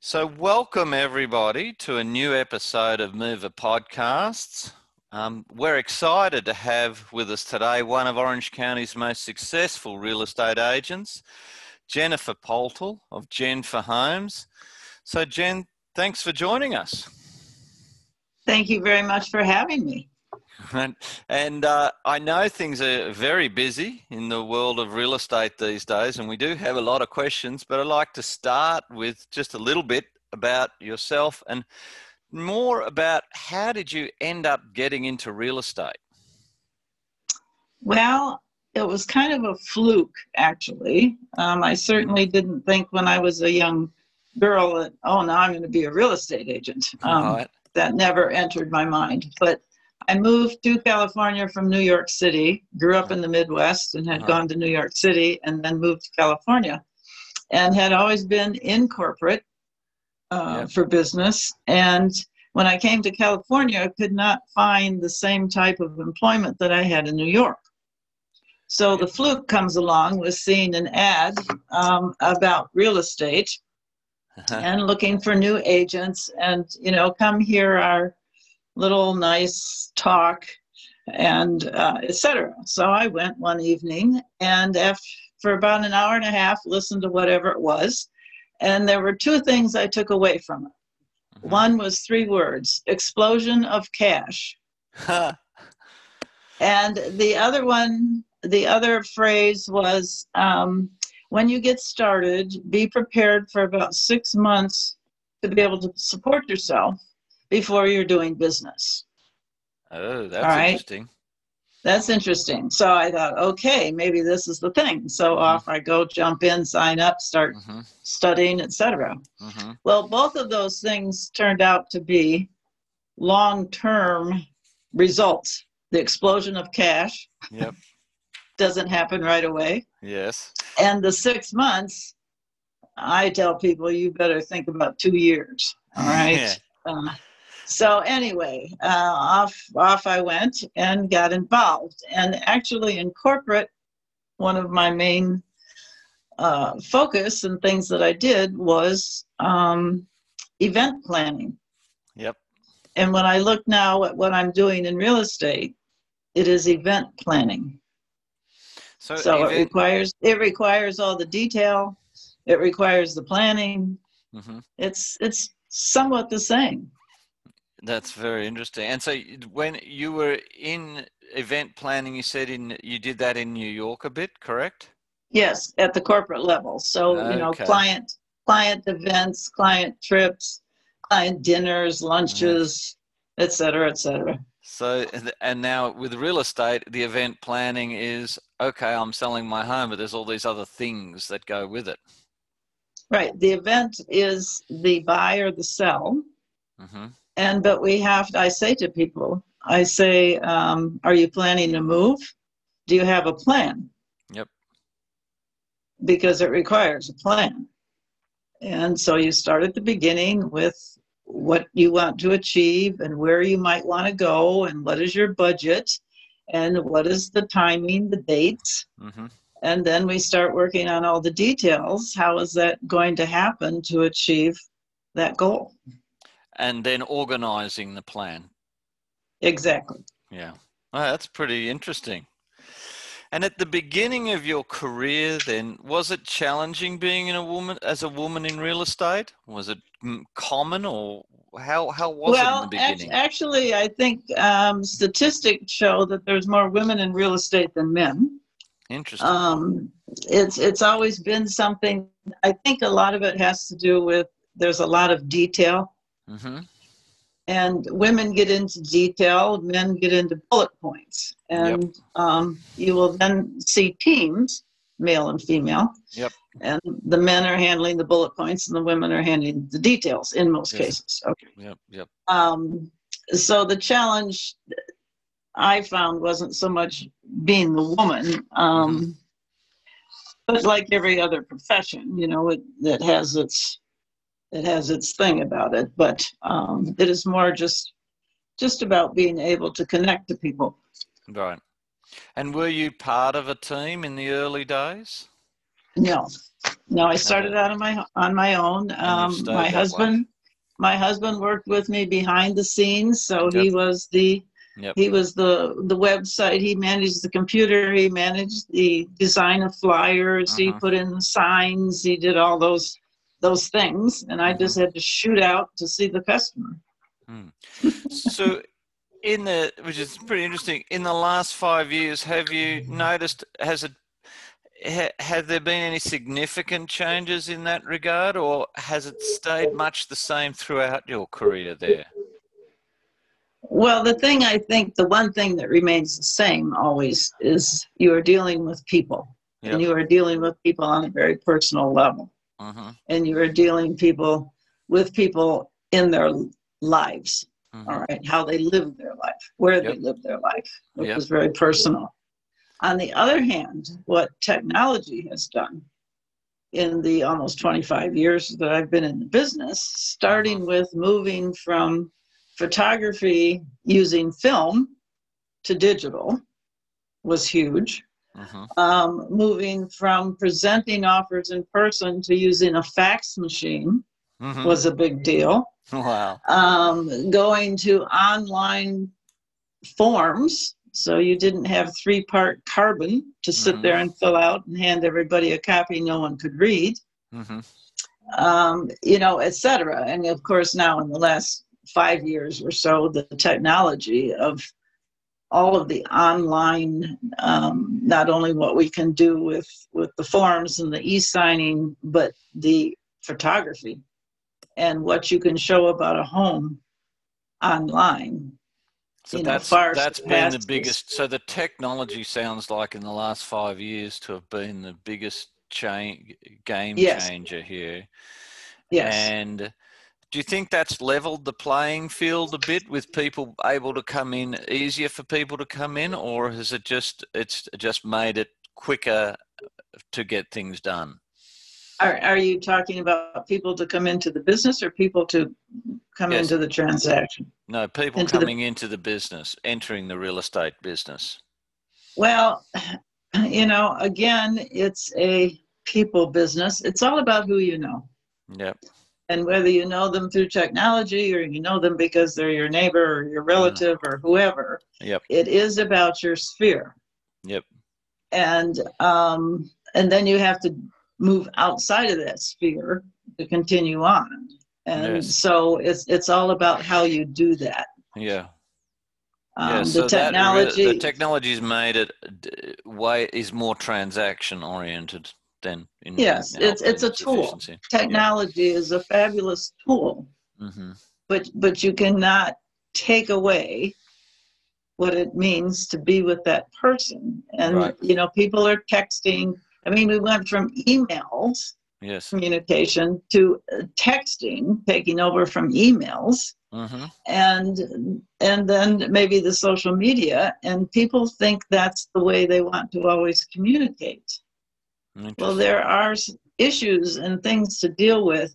So, welcome everybody to a new episode of Mover Podcasts. Um, we're excited to have with us today one of Orange County's most successful real estate agents, Jennifer Poltel of Jen for Homes. So, Jen, thanks for joining us. Thank you very much for having me. And, and uh, I know things are very busy in the world of real estate these days, and we do have a lot of questions, but I'd like to start with just a little bit about yourself and more about how did you end up getting into real estate? Well, it was kind of a fluke, actually. Um, I certainly didn't think when I was a young girl that, oh, now I'm going to be a real estate agent. Um, right. That never entered my mind. But I moved to California from New York City, grew up in the Midwest, and had uh-huh. gone to New York City, and then moved to California, and had always been in corporate uh, for business. And when I came to California, I could not find the same type of employment that I had in New York. So the fluke comes along with seeing an ad um, about real estate uh-huh. and looking for new agents and you know come hear our little nice talk and uh, etc. So I went one evening and after, for about an hour and a half listened to whatever it was and there were two things I took away from it. Mm-hmm. One was three words explosion of cash. and the other one, the other phrase was um, when you get started, be prepared for about six months to be able to support yourself before you're doing business. Oh, that's right? interesting. That's interesting. So I thought, okay, maybe this is the thing. So mm-hmm. off I go, jump in, sign up, start mm-hmm. studying, etc. Mm-hmm. Well, both of those things turned out to be long-term results. The explosion of cash. Yep. doesn't happen right away. Yes. And the six months, I tell people you better think about two years. All right. Yeah. Uh, so anyway, uh, off off I went and got involved. And actually, in corporate, one of my main uh, focus and things that I did was um, event planning. Yep. And when I look now at what I'm doing in real estate, it is event planning. So, so it requires it requires all the detail. It requires the planning. Mm-hmm. It's it's somewhat the same. That's very interesting. And so, when you were in event planning, you said in you did that in New York a bit, correct? Yes, at the corporate level. So okay. you know, client client events, client trips, client dinners, lunches, et cetera, et cetera. So, and now with real estate, the event planning is okay. I'm selling my home, but there's all these other things that go with it. Right. The event is the buy or the sell. Mm-hmm and but we have i say to people i say um, are you planning to move? Do you have a plan? Yep. Because it requires a plan. And so you start at the beginning with what you want to achieve and where you might want to go and what is your budget and what is the timing the dates. Mm-hmm. and then we start working on all the details. How is that going to happen to achieve that goal and then organizing the plan. Exactly. Yeah. Oh, that's pretty interesting. And at the beginning of your career, then, was it challenging being in a woman as a woman in real estate? Was it common, or how how was well, it in the beginning? actually, I think um, statistics show that there's more women in real estate than men. Interesting. Um, it's it's always been something. I think a lot of it has to do with there's a lot of detail Mm-hmm. And women get into detail, men get into bullet points. And yep. um, you will then see teams, male and female. Yep. And the men are handling the bullet points and the women are handling the details in most yes. cases. Okay. Yep. Yep. Um, so the challenge I found wasn't so much being the woman, um, mm-hmm. but like every other profession, you know, it, that has its it has its thing about it, but um, it is more just just about being able to connect to people. Right. And were you part of a team in the early days? No, No, I started out on my on my own. Um, my husband, my husband worked with me behind the scenes, so yep. he was the Yep. He was the the website. He managed the computer. He managed the design of flyers. Uh-huh. He put in the signs. He did all those those things, and I just mm-hmm. had to shoot out to see the customer. Hmm. so, in the which is pretty interesting. In the last five years, have you noticed has it ha, have there been any significant changes in that regard, or has it stayed much the same throughout your career there? Well, the thing I think, the one thing that remains the same always is you are dealing with people, yep. and you are dealing with people on a very personal level, uh-huh. and you are dealing people with people in their lives. Uh-huh. All right, how they live their life, where yep. they live their life, which yep. is very personal. On the other hand, what technology has done in the almost 25 years that I've been in the business, starting uh-huh. with moving from photography using film to digital was huge. Uh-huh. Um, moving from presenting offers in person to using a fax machine uh-huh. was a big deal. Wow. Um, going to online forms, so you didn't have three part carbon to sit uh-huh. there and fill out and hand everybody a copy no one could read. Um, you know, etc. And of course, now in the last five years or so the technology of all of the online um, not only what we can do with with the forms and the e-signing but the photography and what you can show about a home online. So that's know, that's been the biggest so the technology sounds like in the last five years to have been the biggest change game yes. changer here. Yes. And do you think that's leveled the playing field a bit with people able to come in easier for people to come in or has it just it's just made it quicker to get things done? Are, are you talking about people to come into the business or people to come yes. into the transaction? No people into coming the... into the business entering the real estate business. Well you know again it's a people business. It's all about who you know. Yep and whether you know them through technology or you know them because they're your neighbor or your relative or whoever yep. it is about your sphere. Yep. And um and then you have to move outside of that sphere to continue on. And yes. so it's it's all about how you do that. Yeah. Um, yeah, so the technology that, the technology's made it way is more transaction oriented then in, yes in it's it's a tool. technology yeah. is a fabulous tool. Mm-hmm. but but you cannot take away what it means to be with that person. And right. you know people are texting. I mean we went from emails yes. communication to uh, texting taking over from emails. Mm-hmm. and and then maybe the social media. And people think that's the way they want to always communicate well, there are issues and things to deal with.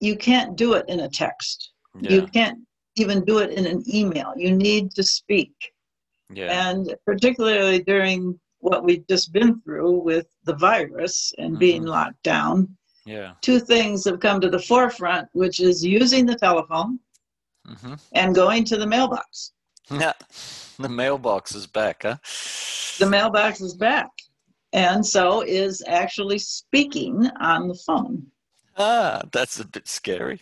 You can't do it in a text. Yeah. You can't even do it in an email. You need to speak. Yeah. And particularly during what we've just been through with the virus and mm-hmm. being locked down, yeah. two things have come to the forefront, which is using the telephone mm-hmm. and going to the mailbox. Yeah, the mailbox is back, huh? The mailbox is back and so is actually speaking on the phone. Ah, that's a bit scary.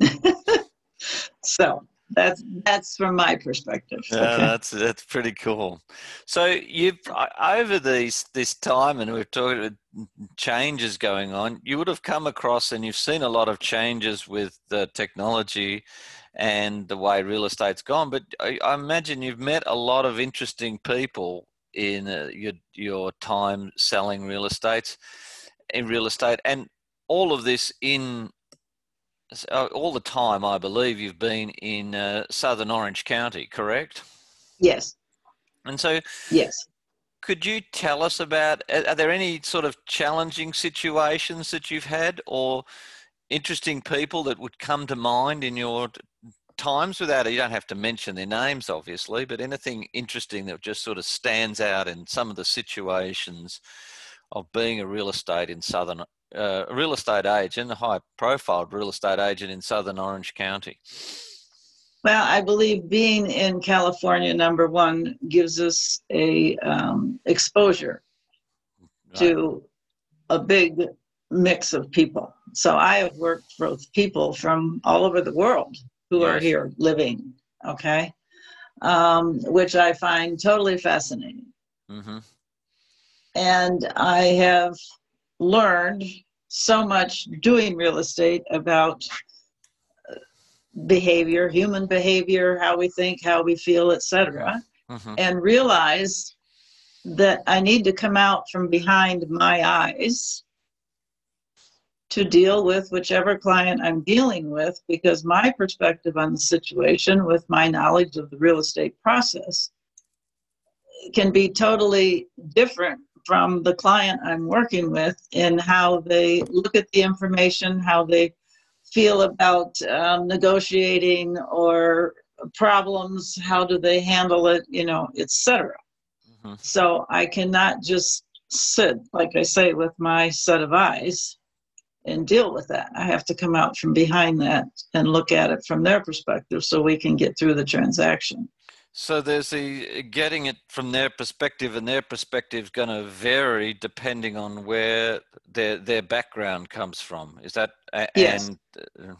so that's that's from my perspective. Yeah, okay. that's that's pretty cool. So you've over these this time, and we've talked about changes going on. You would have come across, and you've seen a lot of changes with the technology and the way real estate's gone. But I, I imagine you've met a lot of interesting people in uh, your your time selling real estate in real estate and all of this in uh, all the time i believe you've been in uh, southern orange county correct? Yes. And so yes. could you tell us about are there any sort of challenging situations that you've had or interesting people that would come to mind in your times without you don't have to mention their names obviously but anything interesting that just sort of stands out in some of the situations of being a real estate in southern uh, a real estate agent, a high profile real estate agent in southern Orange County? Well, I believe being in California, number one, gives us a um, exposure right. to a big mix of people. So I have worked with people from all over the world who yes. are here living, okay, um, which I find totally fascinating. Mm-hmm. And I have learned so much doing real estate about behavior, human behavior, how we think, how we feel, etc., mm-hmm. and realize that I need to come out from behind my eyes to deal with whichever client I'm dealing with because my perspective on the situation with my knowledge of the real estate process can be totally different from the client I'm working with in how they look at the information, how they feel about um, negotiating or problems, how do they handle it, you know, etc. Mm-hmm. So I cannot just sit, like I say, with my set of eyes and deal with that. I have to come out from behind that and look at it from their perspective so we can get through the transaction. So there's the getting it from their perspective, and their perspective is going to vary depending on where their their background comes from. Is that yes. and uh,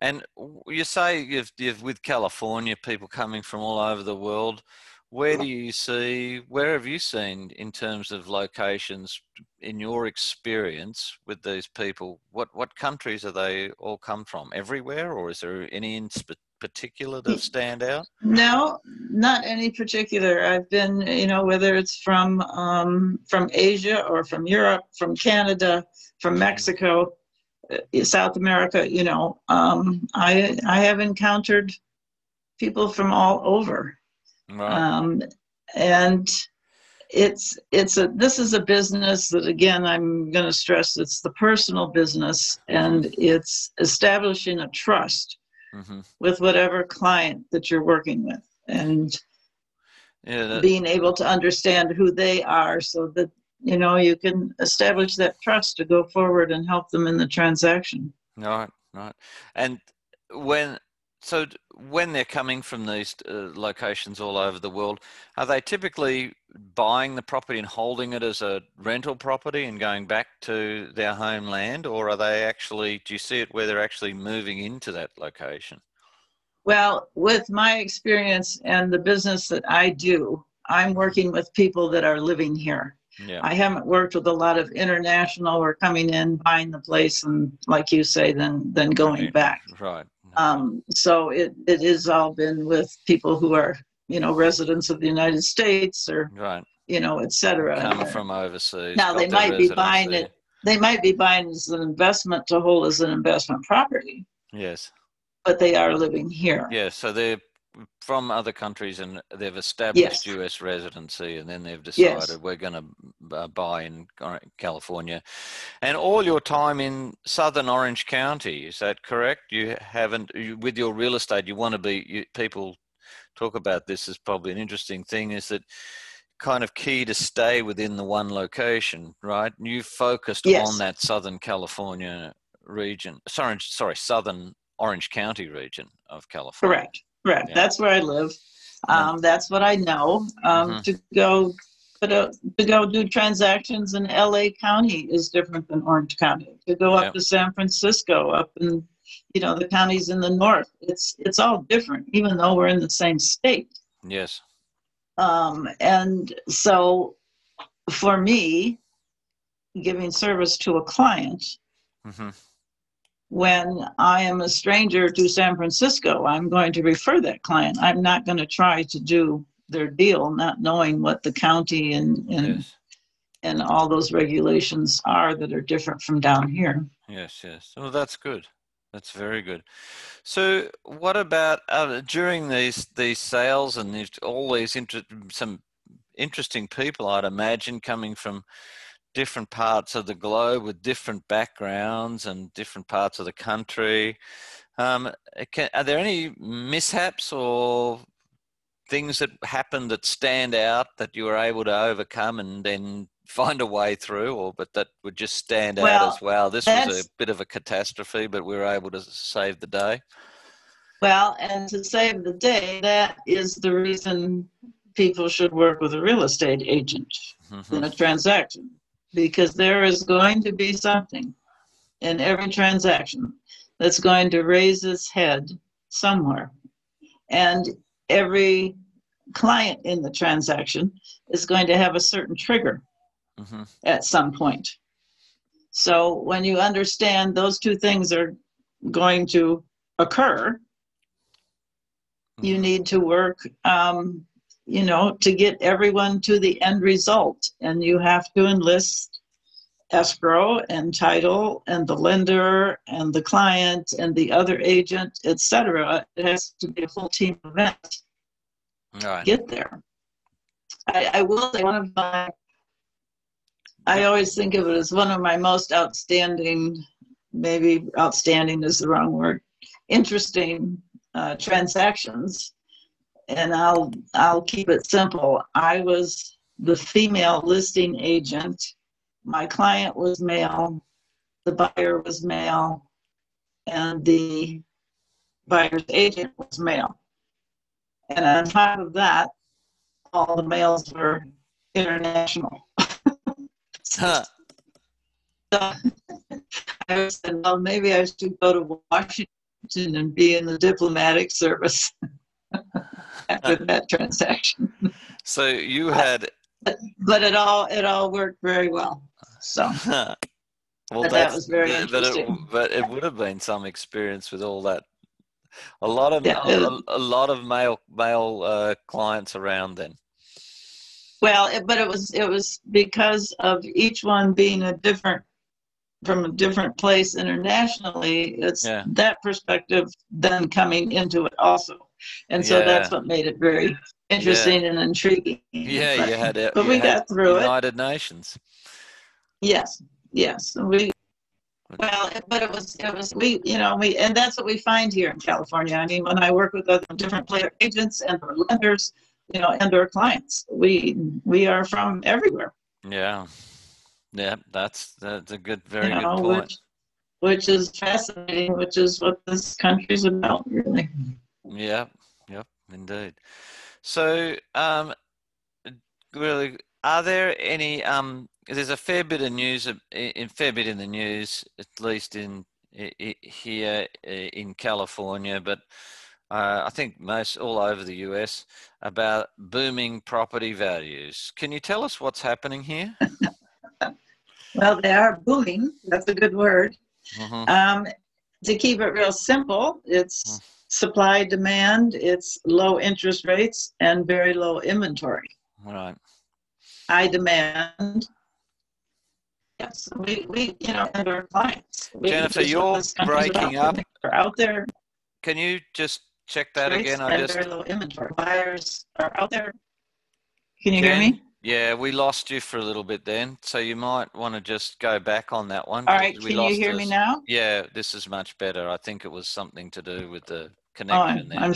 and you say you've, you've with California people coming from all over the world. Where do you see? Where have you seen in terms of locations in your experience with these people? What what countries are they all come from? Everywhere, or is there any in particular that stand out? No, not any particular. I've been, you know, whether it's from um, from Asia or from Europe, from Canada, from Mexico, uh, South America. You know, um, I I have encountered people from all over, right. um, and it's it's a this is a business that again i'm going to stress it's the personal business and it's establishing a trust mm-hmm. with whatever client that you're working with and yeah, that, being able to understand who they are so that you know you can establish that trust to go forward and help them in the transaction right right and when so when they're coming from these uh, locations all over the world, are they typically buying the property and holding it as a rental property and going back to their homeland, or are they actually? Do you see it where they're actually moving into that location? Well, with my experience and the business that I do, I'm working with people that are living here. Yeah. I haven't worked with a lot of international or coming in, buying the place, and like you say, then then going right. back. Right. Um, so it, it has all been with people who are, you know, residents of the United States or, right. you know, et cetera. Come from overseas. Now they might be buying it. They might be buying as an investment to hold as an investment property. Yes. But they are living here. Yes. So they're from other countries and they've established yes. US residency and then they've decided yes. we're going to uh, buy in California. And all your time in southern Orange County, is that correct? You haven't, you, with your real estate, you want to be, you, people talk about this as probably an interesting thing is that kind of key to stay within the one location, right? You focused yes. on that Southern California region, sorry, sorry, Southern Orange County region of California. Correct. Correct. Yeah. That's where I live. Um, that's what I know. Um, mm-hmm. To go, but uh, to go do transactions in L.A. County is different than Orange County. To go up to San Francisco, up in you know the counties in the north, it's it's all different, even though we're in the same state. Yes. Um, and so, for me, giving service to a client. Mm-hmm when I am a stranger to San Francisco, I'm going to refer that client. I'm not going to try to do their deal, not knowing what the county and and, yes. and all those regulations are that are different from down here. Yes, yes. Well, that's good. That's very good. So, what about uh, during these these sales and these, all these inter- some interesting people? I'd imagine coming from different parts of the globe with different backgrounds and different parts of the country. Um, can, are there any mishaps or things that happened that stand out that you were able to overcome and then find a way through, or but that would just stand well, out as well? This was a bit of a catastrophe, but we were able to save the day. Well, and to save the day, that is the reason people should work with a real estate agent mm-hmm. in a transaction because there is going to be something in every transaction that's going to raise its head somewhere. And every client in the transaction is going to have a certain trigger mm-hmm. at some point. So when you understand those two things are going to occur, mm-hmm. you need to work um, you know, to get everyone to the end result. And you have to enlist escrow and title and the lender and the client and the other agent, etc. It has to be a full team event. Right. Get there. I, I will say one of my I always think of it as one of my most outstanding, maybe outstanding is the wrong word, interesting uh, transactions and I'll I'll keep it simple. I was the female listing agent. My client was male. The buyer was male, and the buyer's agent was male. And on top of that, all the males were international. huh. so I said, well, maybe I should go to Washington and be in the diplomatic service. after that transaction. So you had, but, but, it all it all worked very well. So. well, that was very interesting. But it, but it would have been some experience with all that. A lot of yeah, a, a, lot of male male uh, clients around then. Well, it, but it was it was because of each one being a different from a different place internationally. It's yeah. that perspective then coming into it also and so yeah. that's what made it very interesting yeah. and intriguing. Yeah, but, you had it. But we got through United it. United Nations. Yes, yes, we. Well, but it was it was we you know we and that's what we find here in California. I mean, when I work with other different player agents and our lenders, you know, and our clients, we we are from everywhere. Yeah, yeah, that's that's a good, very you know, good point. Which, which is fascinating, which is what this country's about, really. Yeah, yep, indeed. So, um, really, are there any? Um, there's a fair bit of news, in fair bit in the news, at least in here in California, but uh, I think most all over the US about booming property values. Can you tell us what's happening here? well, they are booming. That's a good word. Mm-hmm. Um, to keep it real simple, it's mm supply demand, it's low interest rates and very low inventory. Right. High demand. Yes, we, we you know, and our clients. We, Jennifer, you're breaking up. are out there. Can you just check that again? I just very low inventory. Buyers are out there. Can you Jen, hear me? Yeah, we lost you for a little bit then, so you might want to just go back on that one. All right, we can you hear us. me now? Yeah, this is much better. I think it was something to do with the connection oh, I'm,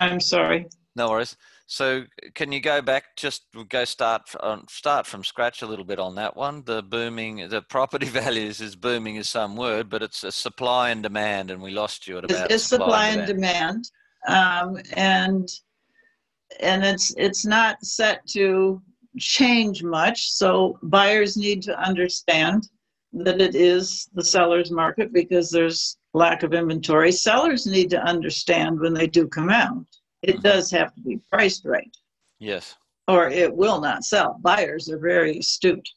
I'm sorry. No worries. So can you go back? Just go start um, start from scratch a little bit on that one. The booming, the property values is booming is some word, but it's a supply and demand, and we lost you at about. It's, supply, and demand, demand. Um, and and it's it's not set to change much. So buyers need to understand that it is the seller's market because there's lack of inventory. Sellers need to understand when they do come out, it mm-hmm. does have to be priced right. Yes. Or it will not sell. Buyers are very astute.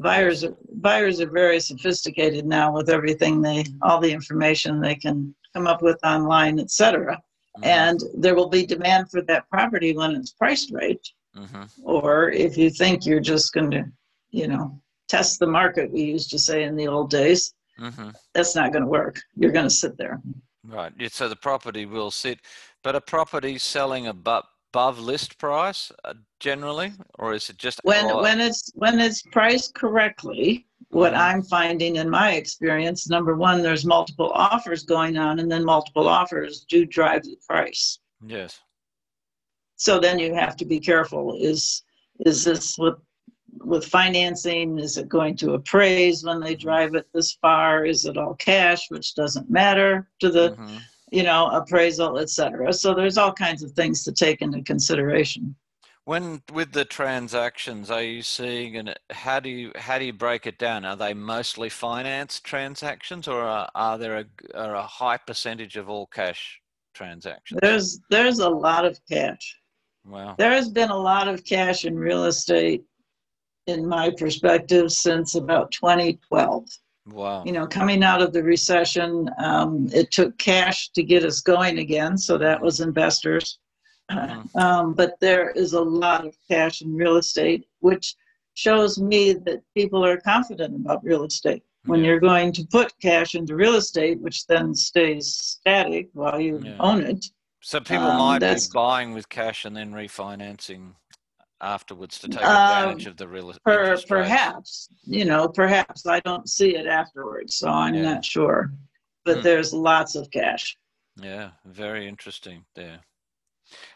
Buyers are, buyers are very sophisticated now with everything they all the information they can come up with online, etc. Mm-hmm. And there will be demand for that property when it's priced right. Mm-hmm. Or if you think you're just going to, you know, test the market, we used to say in the old days, mm-hmm. that's not going to work. You're going to sit there. Right. So the property will sit, but a property selling above above list price uh, generally, or is it just when when it's when it's priced correctly? What mm-hmm. I'm finding in my experience, number one, there's multiple offers going on, and then multiple offers do drive the price. Yes. so then you have to be careful. Is is this with with financing? Is it going to appraise when they drive it this far? Is it all cash, which doesn't matter to the mm-hmm. you know appraisal, etc. So there's all kinds of things to take into consideration. When with the transactions, are you seeing and how do you how do you break it down? Are they mostly finance transactions, or are, are there a, are a high percentage of all cash transactions? There's there's a lot of cash. Wow. There has been a lot of cash in real estate, in my perspective, since about 2012. Wow. You know, coming out of the recession, um, it took cash to get us going again. So that was investors. Mm-hmm. Um, but there is a lot of cash in real estate, which shows me that people are confident about real estate. When yeah. you're going to put cash into real estate, which then stays static while you yeah. own it. So people um, might be buying with cash and then refinancing afterwards to take advantage um, of the real. Per, perhaps, you know, perhaps I don't see it afterwards, so I'm yeah. not sure. But hmm. there's lots of cash. Yeah, very interesting there.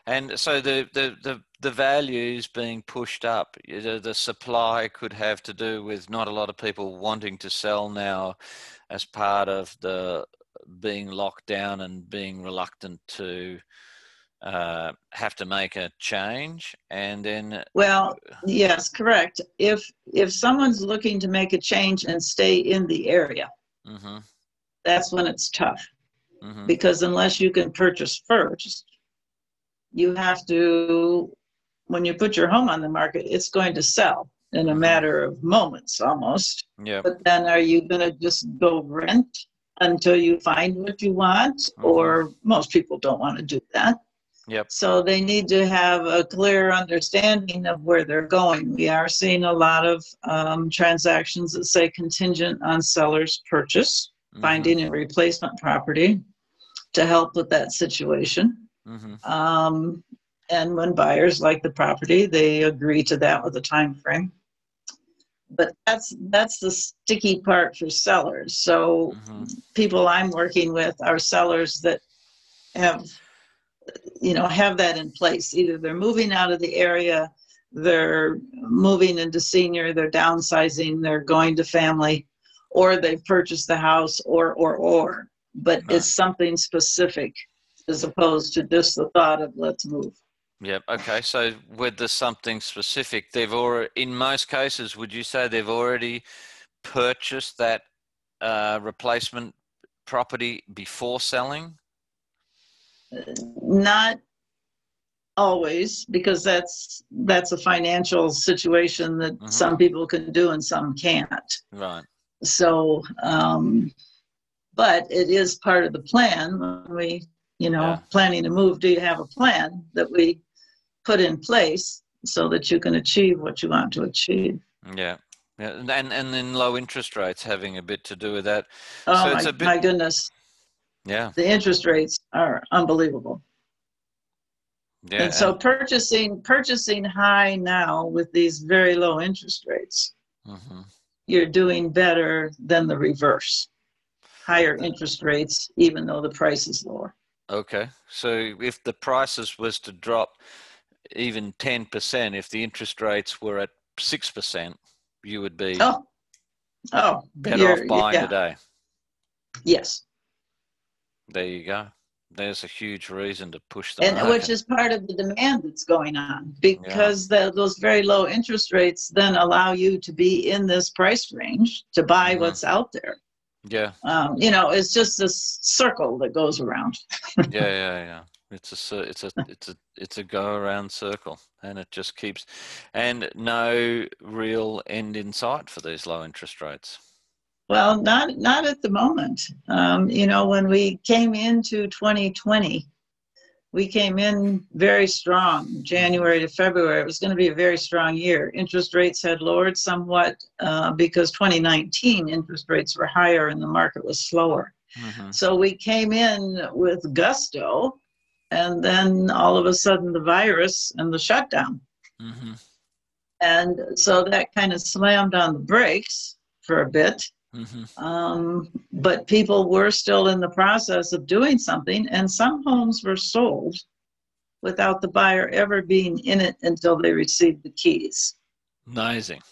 And so the, the, the, the values being pushed up, the, the supply could have to do with not a lot of people wanting to sell now as part of the being locked down and being reluctant to uh, have to make a change and then well yes correct if if someone's looking to make a change and stay in the area mm-hmm. that's when it's tough mm-hmm. because unless you can purchase first you have to when you put your home on the market it's going to sell in a mm-hmm. matter of moments almost yeah but then are you going to just go rent until you find what you want mm-hmm. or most people don't want to do that Yep. So they need to have a clear understanding of where they're going. We are seeing a lot of um, transactions that say contingent on seller's purchase, mm-hmm. finding a replacement property to help with that situation. Mm-hmm. Um, and when buyers like the property, they agree to that with a time frame. But that's that's the sticky part for sellers. So mm-hmm. people I'm working with are sellers that have you know have that in place. Either they're moving out of the area, they're moving into senior, they're downsizing, they're going to family, or they've purchased the house, or or or. But it's something specific as opposed to just the thought of let's move. Yep. Okay. So with the something specific, they've already, in most cases, would you say they've already purchased that uh, replacement property before selling? Not always, because that's that's a financial situation that mm-hmm. some people can do and some can't. Right. So, um, but it is part of the plan when we you know, yeah. planning to move, do you have a plan that we put in place so that you can achieve what you want to achieve? Yeah. Yeah, and and then low interest rates having a bit to do with that. Oh so my, bit, my goodness! Yeah, the interest rates are unbelievable. Yeah, and so purchasing purchasing high now with these very low interest rates, mm-hmm. you're doing better than the reverse. Higher interest rates, even though the price is lower. Okay, so if the prices was to drop even ten percent, if the interest rates were at six percent, you would be oh, oh better off buying yeah. today. Yes. There you go. There's a huge reason to push that. and market. which is part of the demand that's going on because yeah. the, those very low interest rates then allow you to be in this price range to buy mm-hmm. what's out there. Yeah. Um, you know, it's just this circle that goes around. yeah, yeah, yeah. It's a it's a it's a it's a go around circle, and it just keeps, and no real end in sight for these low interest rates. Well, not not at the moment. Um, you know, when we came into 2020, we came in very strong january to february it was going to be a very strong year interest rates had lowered somewhat uh, because 2019 interest rates were higher and the market was slower mm-hmm. so we came in with gusto and then all of a sudden the virus and the shutdown mm-hmm. and so that kind of slammed on the brakes for a bit Mm-hmm. Um, but people were still in the process of doing something, and some homes were sold without the buyer ever being in it until they received the keys. Amazing.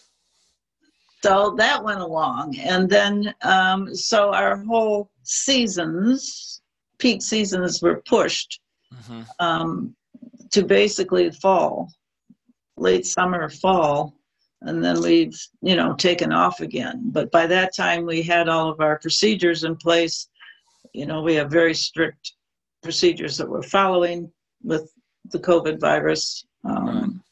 So that went along. And then, um, so our whole seasons, peak seasons were pushed mm-hmm. um, to basically fall, late summer, fall. And then we've, you know, taken off again. But by that time, we had all of our procedures in place. You know, we have very strict procedures that we're following with the COVID virus. Um,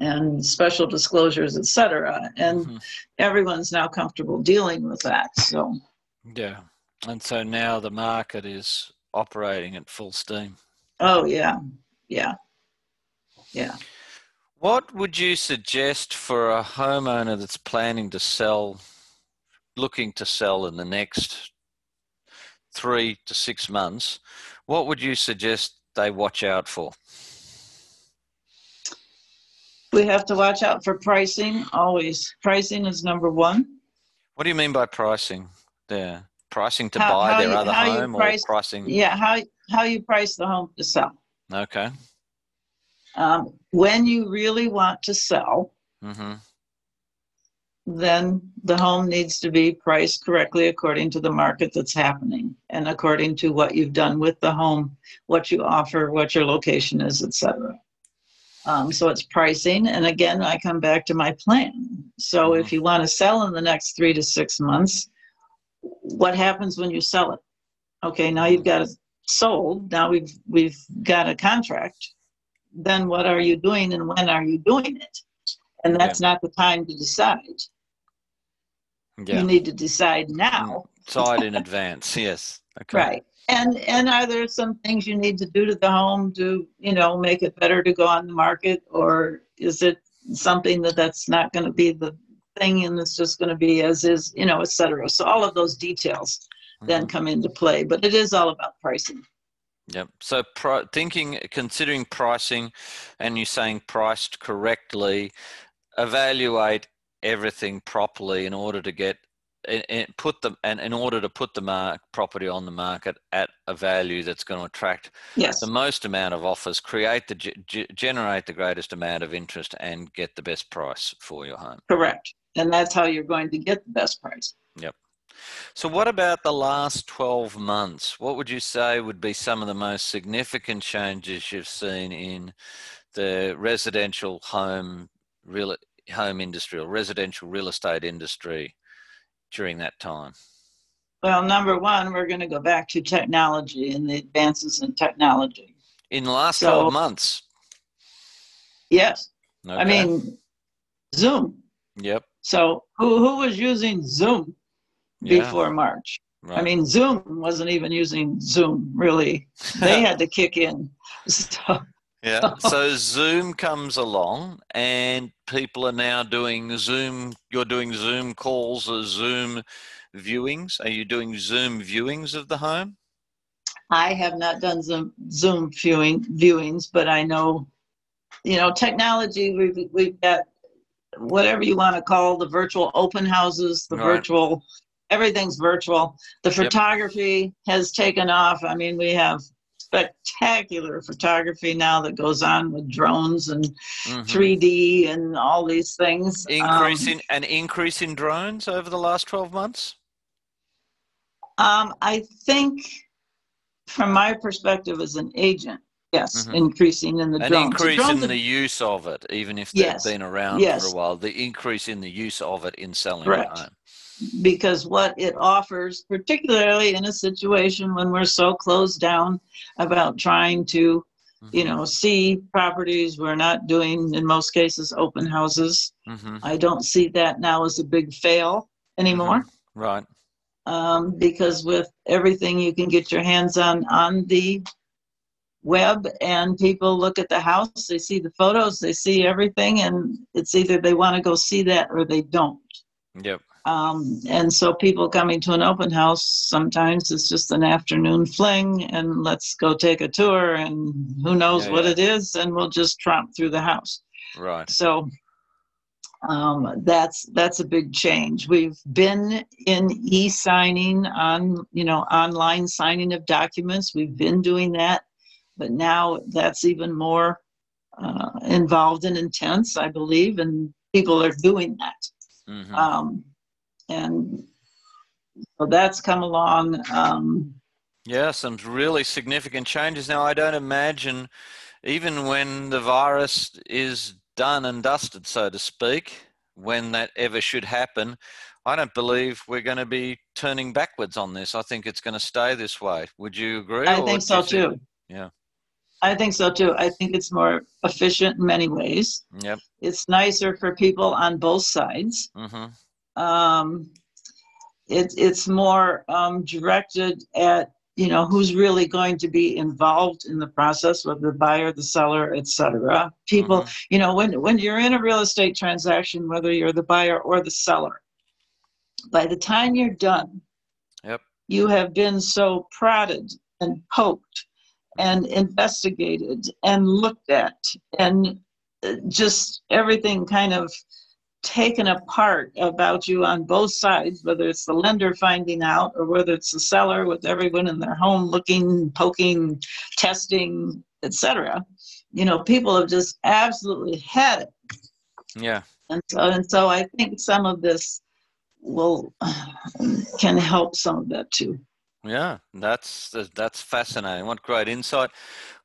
and special disclosures, etc. And mm-hmm. everyone's now comfortable dealing with that. So, yeah, and so now the market is operating at full steam. Oh yeah, yeah, yeah. What would you suggest for a homeowner that's planning to sell, looking to sell in the next three to six months? What would you suggest they watch out for? We have to watch out for pricing always. Pricing is number one. What do you mean by pricing? Yeah, pricing to how, buy how their you, other home price, or pricing? Yeah, how how you price the home to sell. Okay. Um, when you really want to sell, mm-hmm. then the home needs to be priced correctly according to the market that's happening and according to what you've done with the home, what you offer, what your location is, etc. Um, so it's pricing. And again, I come back to my plan. So mm-hmm. if you want to sell in the next three to six months, what happens when you sell it? Okay, now you've got it sold. Now we've we've got a contract. Then what are you doing and when are you doing it? And that's yeah. not the time to decide. Yeah. You need to decide now. Decide in advance, yes. Okay. Right and and are there some things you need to do to the home to you know make it better to go on the market or is it something that that's not going to be the thing and it's just going to be as is you know etc so all of those details mm-hmm. then come into play but it is all about pricing Yep. So thinking, considering pricing, and you're saying priced correctly, evaluate everything properly in order to get and put them and in order to put the mark, property on the market at a value that's going to attract yes. the most amount of offers, create the g- generate the greatest amount of interest, and get the best price for your home. Correct, and that's how you're going to get the best price. Yep. So, what about the last 12 months? What would you say would be some of the most significant changes you've seen in the residential home real home industry or residential real estate industry during that time? Well, number one, we're going to go back to technology and the advances in technology. In the last so, 12 months? Yes. Okay. I mean, Zoom. Yep. So who, who was using Zoom before. March? Right. I mean, Zoom wasn't even using Zoom, really. They had to kick in. So, yeah. So Zoom comes along, and people are now doing Zoom. You're doing Zoom calls or Zoom viewings. Are you doing Zoom viewings of the home? I have not done Zoom Zoom viewing viewings, but I know, you know, technology. We've we've got whatever you want to call the virtual open houses, the right. virtual everything's virtual. The photography yep. has taken off. I mean, we have spectacular photography now that goes on with drones and mm-hmm. 3D and all these things. Increasing um, an increase in drones over the last 12 months? Um, I think, from my perspective as an agent, yes, mm-hmm. increasing in the an drones. increase drones in the use of it, even if they've been around yes. for a while. The increase in the use of it in selling Correct. home because what it offers, particularly in a situation when we're so closed down about trying to, mm-hmm. you know, see properties, we're not doing, in most cases, open houses. Mm-hmm. I don't see that now as a big fail anymore. Mm-hmm. Right. Um, because with everything you can get your hands on on the web and people look at the house, they see the photos, they see everything, and it's either they want to go see that or they don't. Yep. Um, and so people coming to an open house sometimes it's just an afternoon fling and let's go take a tour and who knows yeah, what yeah. it is and we'll just tromp through the house. Right. So um, that's that's a big change. We've been in e-signing on you know online signing of documents. We've been doing that but now that's even more uh, involved and intense, I believe, and people are doing that. Mm-hmm. Um, and so that's come along. Um, yeah, some really significant changes. Now, I don't imagine, even when the virus is done and dusted, so to speak, when that ever should happen, I don't believe we're going to be turning backwards on this. I think it's going to stay this way. Would you agree? I think so too. Yeah. I think so too. I think it's more efficient in many ways. Yep. It's nicer for people on both sides. Mm-hmm. Um, it, it's more um, directed at you know who's really going to be involved in the process whether the buyer the seller etc people mm-hmm. you know when when you're in a real estate transaction whether you're the buyer or the seller by the time you're done yep you have been so prodded and poked and investigated and looked at and uh, just everything kind of taken apart about you on both sides, whether it's the lender finding out or whether it's the seller with everyone in their home looking, poking, testing, etc. You know, people have just absolutely had it. Yeah. And so, and so I think some of this will can help some of that too. Yeah, that's that's fascinating. What great insight.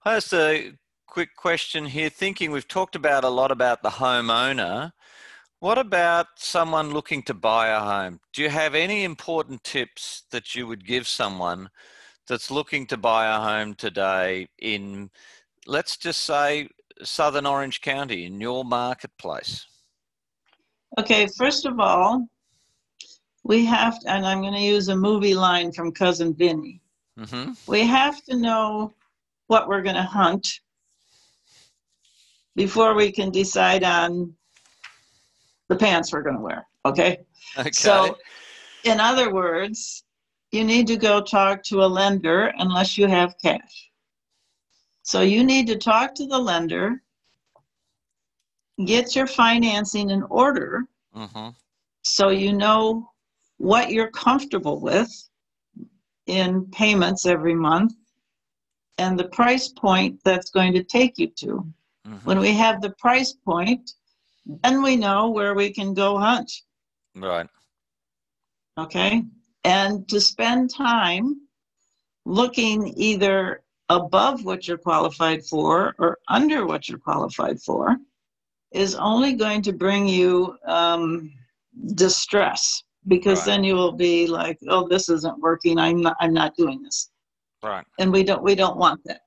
I just a quick question here. Thinking we've talked about a lot about the homeowner. What about someone looking to buy a home? Do you have any important tips that you would give someone that's looking to buy a home today in, let's just say, Southern Orange County in your marketplace? Okay, first of all, we have to, and I'm going to use a movie line from Cousin Vinny. Mm-hmm. We have to know what we're going to hunt before we can decide on the pants we're going to wear. Okay? okay. So, in other words, you need to go talk to a lender unless you have cash. So, you need to talk to the lender, get your financing in order mm-hmm. so you know what you're comfortable with in payments every month and the price point that's going to take you to. Mm-hmm. When we have the price point, then we know where we can go hunt. Right. Okay. And to spend time looking either above what you're qualified for or under what you're qualified for is only going to bring you um, distress because right. then you will be like oh this isn't working i'm not i'm not doing this right and we don't we don't want that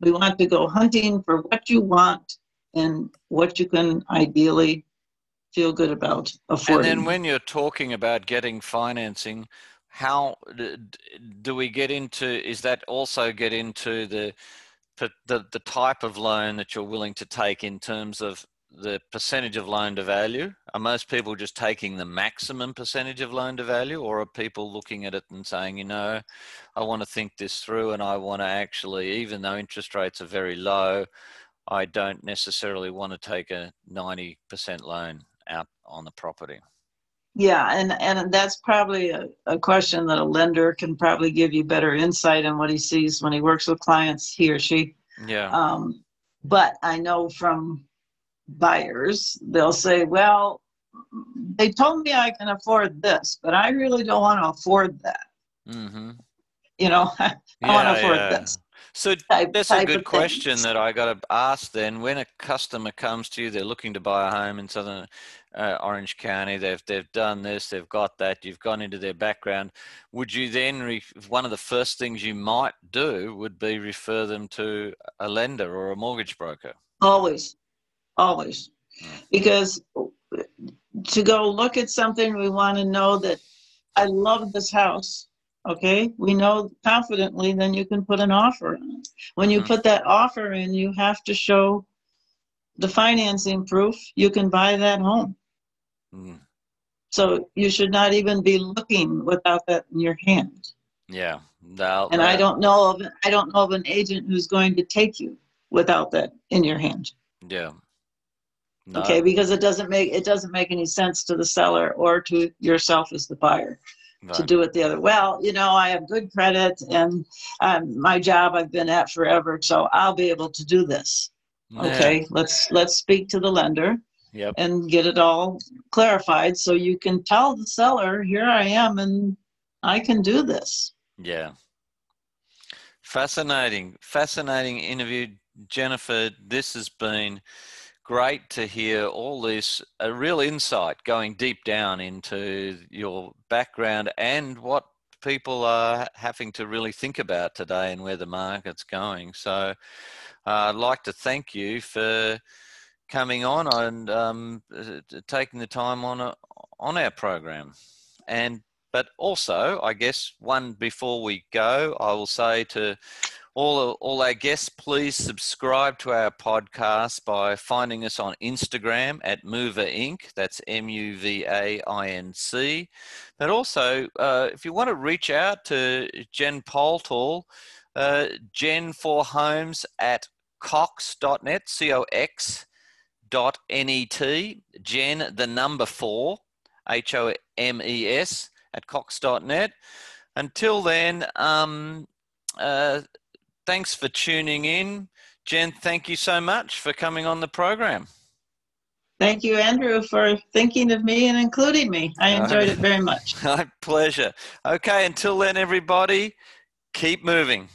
we want to go hunting for what you want and what you can ideally feel good about affording. And then when you're talking about getting financing, how do we get into? Is that also get into the the the type of loan that you're willing to take in terms of the percentage of loan to value? Are most people just taking the maximum percentage of loan to value, or are people looking at it and saying, you know, I want to think this through and I want to actually, even though interest rates are very low, I don't necessarily want to take a 90% loan out on the property. Yeah, and, and that's probably a, a question that a lender can probably give you better insight on what he sees when he works with clients, he or she. Yeah. Um, but I know from buyers, they'll say, well, they told me I can afford this, but I really don't want to afford that. Mm-hmm. You know, I yeah, want to afford yeah. this. So that's a good question things. that I got to ask then. When a customer comes to you, they're looking to buy a home in Southern uh, Orange County. They've they've done this, they've got that. You've gone into their background. Would you then re- one of the first things you might do would be refer them to a lender or a mortgage broker? Always, always, hmm. because to go look at something, we want to know that I love this house okay we know confidently then you can put an offer in when you mm-hmm. put that offer in you have to show the financing proof you can buy that home mm. so you should not even be looking without that in your hand yeah That, and i don't know of i don't know of an agent who's going to take you without that in your hand yeah no. okay because it doesn't make it doesn't make any sense to the seller or to yourself as the buyer right. to do it the other. Well, you know, I have good credit and um, my job I've been at forever, so I'll be able to do this. Yeah. Okay, let's let's speak to the lender yep. and get it all clarified so you can tell the seller, here I am and I can do this. Yeah. Fascinating, fascinating interview, Jennifer. This has been great to hear all this, a real insight going deep down into your background and what people are having to really think about today and where the market's going. So uh, I'd like to thank you for coming on and um, taking the time on a, on our program. And but also, I guess one before we go, I will say to all all our guests, please subscribe to our podcast by finding us on Instagram at Muva Inc. That's M U V A I N C. But also, uh, if you want to reach out to Jen Poltall, uh, Jen for Homes at cox.net, C O X dot N E T, Jen, the number four, H O M E S, at cox.net. Until then, um, uh, thanks for tuning in. Jen, thank you so much for coming on the program. Thank you, Andrew, for thinking of me and including me. I enjoyed it very much. My pleasure. Okay, until then, everybody, keep moving.